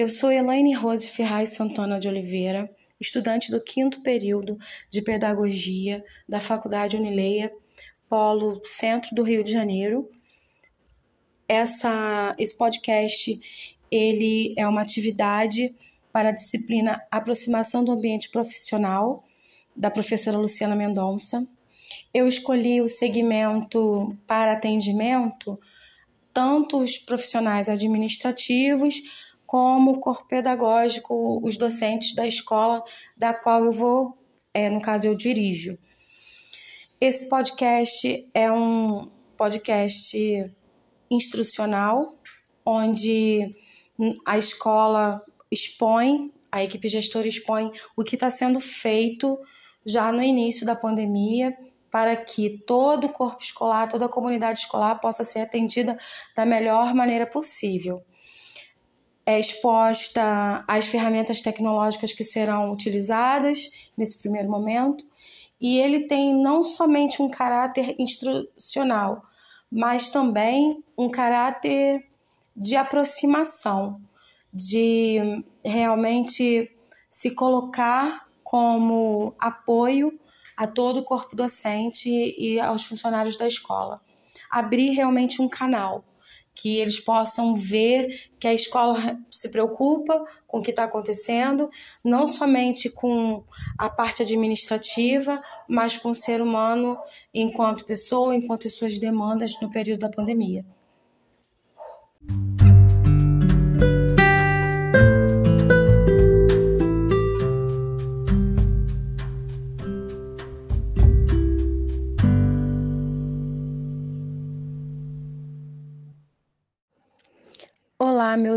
Eu sou Elaine Rose Ferraz Santana de Oliveira, estudante do quinto período de Pedagogia da Faculdade Unileia, Polo Centro do Rio de Janeiro. Essa, esse podcast ele é uma atividade para a disciplina Aproximação do Ambiente Profissional, da professora Luciana Mendonça. Eu escolhi o segmento para atendimento, tanto os profissionais administrativos como corpo pedagógico, os docentes da escola da qual eu vou, é, no caso, eu dirijo. Esse podcast é um podcast instrucional, onde a escola expõe, a equipe gestora expõe o que está sendo feito já no início da pandemia para que todo o corpo escolar, toda a comunidade escolar possa ser atendida da melhor maneira possível é exposta às ferramentas tecnológicas que serão utilizadas nesse primeiro momento, e ele tem não somente um caráter instrucional, mas também um caráter de aproximação, de realmente se colocar como apoio a todo o corpo docente e aos funcionários da escola. Abrir realmente um canal que eles possam ver que a escola se preocupa com o que está acontecendo, não somente com a parte administrativa, mas com o ser humano enquanto pessoa, enquanto as suas demandas no período da pandemia.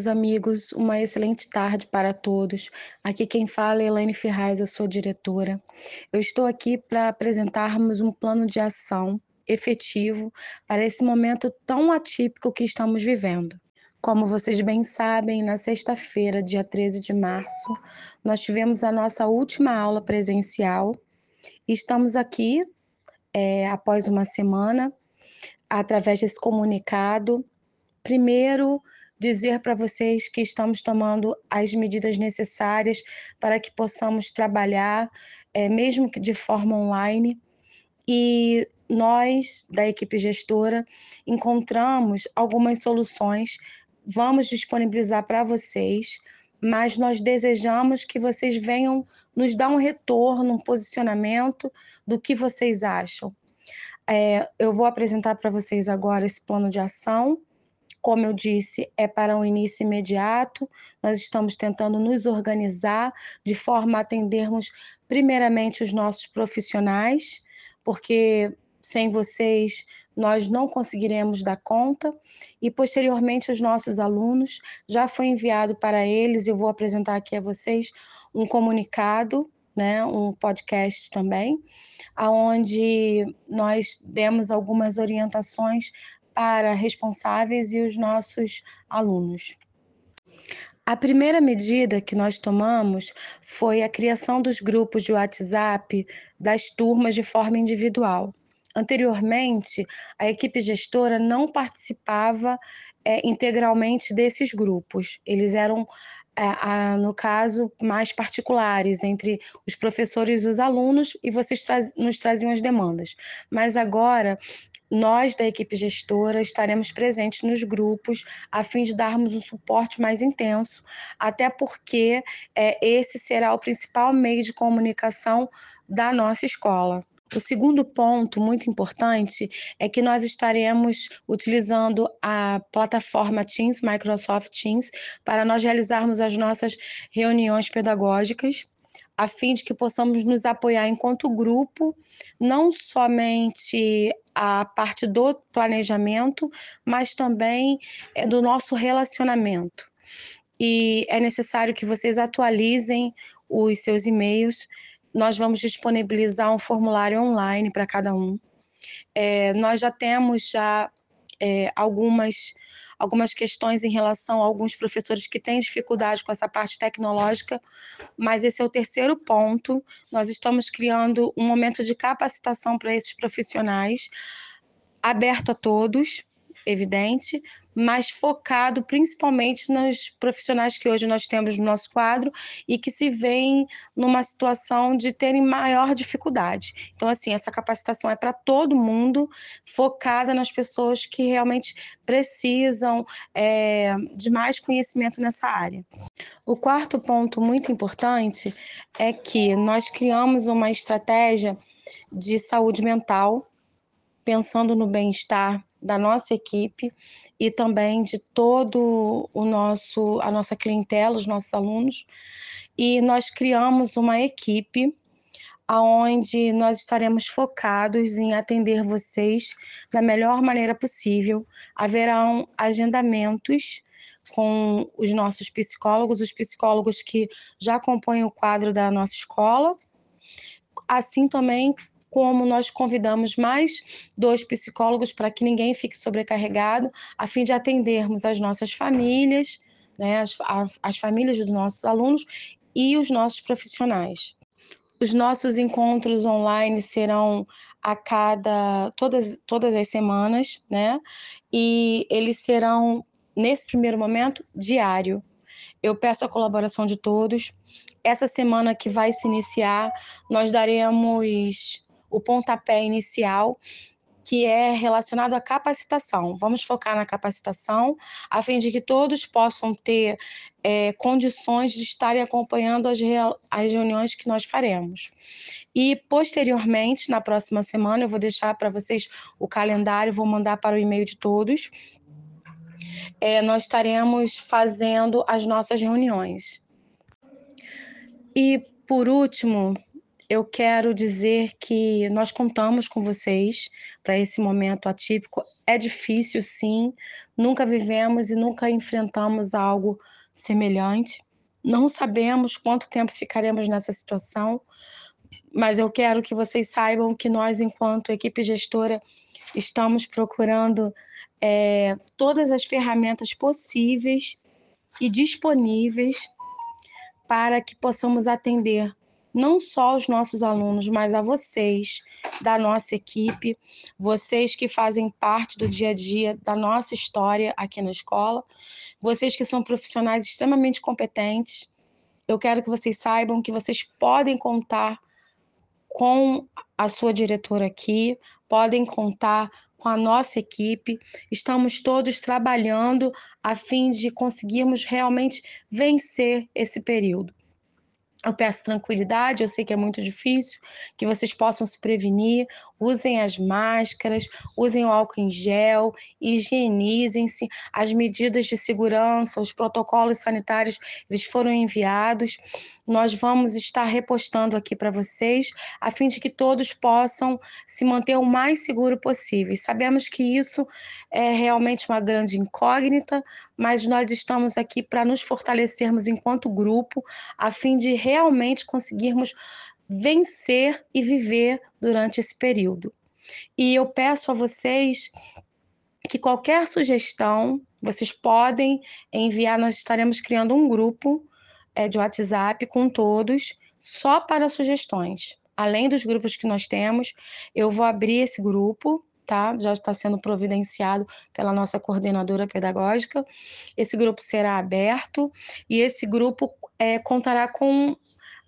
Meus amigos, uma excelente tarde para todos. Aqui quem fala é Elaine Ferraz, a sua diretora. Eu estou aqui para apresentarmos um plano de ação efetivo para esse momento tão atípico que estamos vivendo. Como vocês bem sabem, na sexta-feira, dia 13 de março, nós tivemos a nossa última aula presencial estamos aqui, é, após uma semana, através desse comunicado, primeiro dizer para vocês que estamos tomando as medidas necessárias para que possamos trabalhar, é, mesmo que de forma online. E nós, da equipe gestora, encontramos algumas soluções, vamos disponibilizar para vocês, mas nós desejamos que vocês venham nos dar um retorno, um posicionamento do que vocês acham. É, eu vou apresentar para vocês agora esse plano de ação como eu disse, é para um início imediato. Nós estamos tentando nos organizar de forma a atendermos, primeiramente, os nossos profissionais, porque sem vocês nós não conseguiremos dar conta e posteriormente os nossos alunos já foi enviado para eles eu vou apresentar aqui a vocês um comunicado né um podcast também aonde nós demos algumas orientações para responsáveis e os nossos alunos. A primeira medida que nós tomamos foi a criação dos grupos de WhatsApp das turmas de forma individual. Anteriormente, a equipe gestora não participava é, integralmente desses grupos, eles eram é, no caso, mais particulares entre os professores e os alunos, e vocês tra nos traziam as demandas. Mas agora nós da equipe gestora estaremos presentes nos grupos a fim de darmos um suporte mais intenso, até porque é, esse será o principal meio de comunicação da nossa escola. O segundo ponto muito importante é que nós estaremos utilizando a plataforma Teams, Microsoft Teams, para nós realizarmos as nossas reuniões pedagógicas a fim de que possamos nos apoiar enquanto grupo, não somente a parte do planejamento, mas também eh, do nosso relacionamento. E é necessário que vocês atualizem os seus e-mails. Nós vamos disponibilizar um formulário online para cada um. É, nós já temos já é, algumas algumas questões em relação a alguns professores que têm dificuldade com essa parte tecnológica, mas esse é o terceiro ponto. Nós estamos criando um momento de capacitação para esses profissionais, aberto a todos, evidente, mas focado principalmente nos profissionais que hoje nós temos no nosso quadro e que se veem numa situação de terem maior dificuldade. Então, assim, essa capacitação é para todo mundo, focada nas pessoas que realmente precisam é, de mais conhecimento nessa área. O quarto ponto muito importante é que nós criamos uma estratégia de saúde mental, pensando no bem-estar da nossa equipe e também de todo o nosso a nossa clientela, os nossos alunos. E nós criamos uma equipe aonde nós estaremos focados em atender vocês da melhor maneira possível. Haverão agendamentos com os nossos psicólogos, os psicólogos que já compõem o quadro da nossa escola, assim também como nós convidamos mais dois psicólogos para que ninguém fique sobrecarregado, a fim de atendermos as nossas famílias, né, as, as famílias dos nossos alunos e os nossos profissionais. Os nossos encontros online serão a cada todas, todas as semanas, né? E eles serão nesse primeiro momento diário. Eu peço a colaboração de todos. Essa semana que vai se iniciar, nós daremos o pontapé inicial, que é relacionado à capacitação. Vamos focar na capacitação, a fim de que todos possam ter é, condições de estarem acompanhando as, as reuniões que nós faremos. E, posteriormente, na próxima semana, eu vou deixar para vocês o calendário, vou mandar para o e-mail de todos. É, nós estaremos fazendo as nossas reuniões. E, por último, eu quero dizer que nós contamos com vocês para esse momento atípico. É difícil, sim, nunca vivemos e nunca enfrentamos algo semelhante. Não sabemos quanto tempo ficaremos nessa situação, mas eu quero que vocês saibam que nós, enquanto equipe gestora, estamos procurando é, todas as ferramentas possíveis e disponíveis para que possamos atender não só aos nossos alunos, mas a vocês da nossa equipe, vocês que fazem parte do dia a dia da nossa história aqui na escola, vocês que são profissionais extremamente competentes. Eu quero que vocês saibam que vocês podem contar com a sua diretora aqui, podem contar com a nossa equipe. Estamos todos trabalhando a fim de conseguirmos realmente vencer esse período. Eu peço tranquilidade, eu sei que é muito difícil, que vocês possam se prevenir, usem as máscaras, usem o álcool em gel, higienizem-se, as medidas de segurança, os protocolos sanitários, eles foram enviados. Nós vamos estar repostando aqui para vocês, a fim de que todos possam se manter o mais seguro possível. Sabemos que isso é realmente uma grande incógnita, mas nós estamos aqui para nos fortalecermos enquanto grupo, a fim de realmente conseguirmos vencer e viver durante esse período. E eu peço a vocês que qualquer sugestão vocês podem enviar, nós estaremos criando um grupo é, de WhatsApp com todos, só para sugestões. Além dos grupos que nós temos, eu vou abrir esse grupo, tá? Já está sendo providenciado pela nossa coordenadora pedagógica. Esse grupo será aberto e esse grupo é, contará com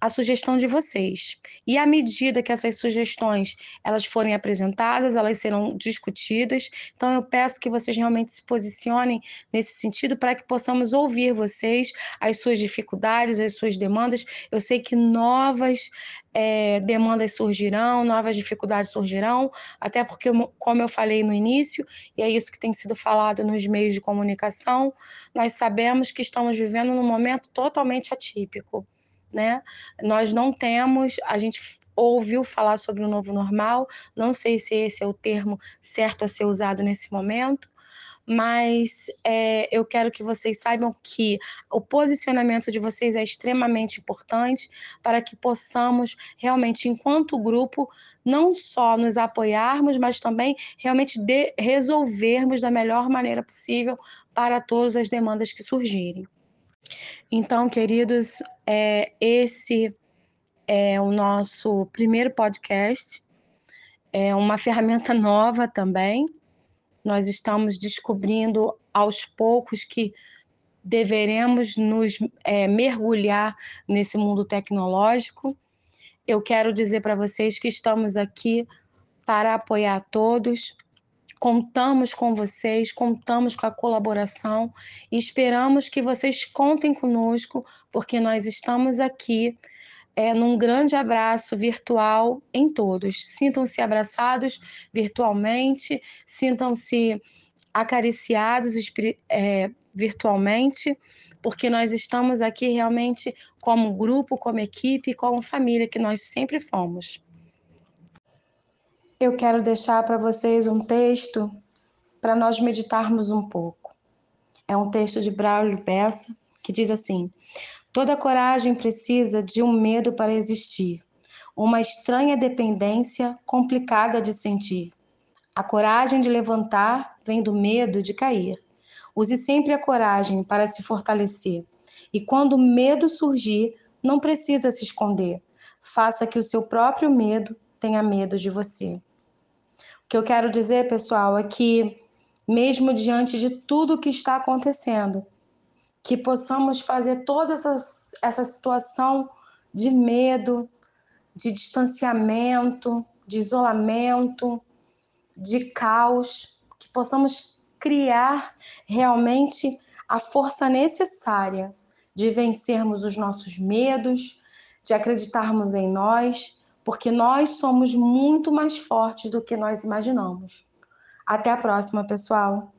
a sugestão de vocês. E à medida que essas sugestões elas forem apresentadas, elas serão discutidas. Então eu peço que vocês realmente se posicionem nesse sentido para que possamos ouvir vocês, as suas dificuldades, as suas demandas. Eu sei que novas é, demandas surgirão, novas dificuldades surgirão, até porque, como eu falei no início, e é isso que tem sido falado nos meios de comunicação, nós sabemos que estamos vivendo num momento totalmente atípico né? Nós não temos, a gente ouviu falar sobre o novo normal, não sei se esse é o termo certo a ser usado nesse momento, mas é, eu quero que vocês saibam que o posicionamento de vocês é extremamente importante para que possamos realmente, enquanto grupo, não só nos apoiarmos, mas também realmente de, resolvermos da melhor maneira possível para todas as demandas que surgirem. Então, queridos, é, esse é o nosso primeiro podcast, é uma ferramenta nova também, nós estamos descobrindo aos poucos que deveremos nos é, mergulhar nesse mundo tecnológico. Eu quero dizer para vocês que estamos aqui para apoiar todos. Contamos com vocês, contamos com a colaboração e esperamos que vocês contem conosco, porque nós estamos aqui é, num grande abraço virtual em todos. Sintam-se abraçados virtualmente, sintam-se acariciados é, virtualmente, porque nós estamos aqui realmente como grupo, como equipe, como família que nós sempre fomos. Eu quero deixar para vocês um texto para nós meditarmos um pouco. É um texto de Braulio Bessa que diz assim: Toda coragem precisa de um medo para existir, uma estranha dependência complicada de sentir. A coragem de levantar vem do medo de cair. Use sempre a coragem para se fortalecer. E quando o medo surgir, não precisa se esconder. Faça que o seu próprio medo tenha medo de você. Que eu quero dizer, pessoal, é que, mesmo diante de tudo o que está acontecendo, que possamos fazer toda essa, essa situação de medo, de distanciamento, de isolamento, de caos, que possamos criar realmente a força necessária de vencermos os nossos medos, de acreditarmos em nós, porque nós somos muito mais fortes do que nós imaginamos. Até a próxima, pessoal!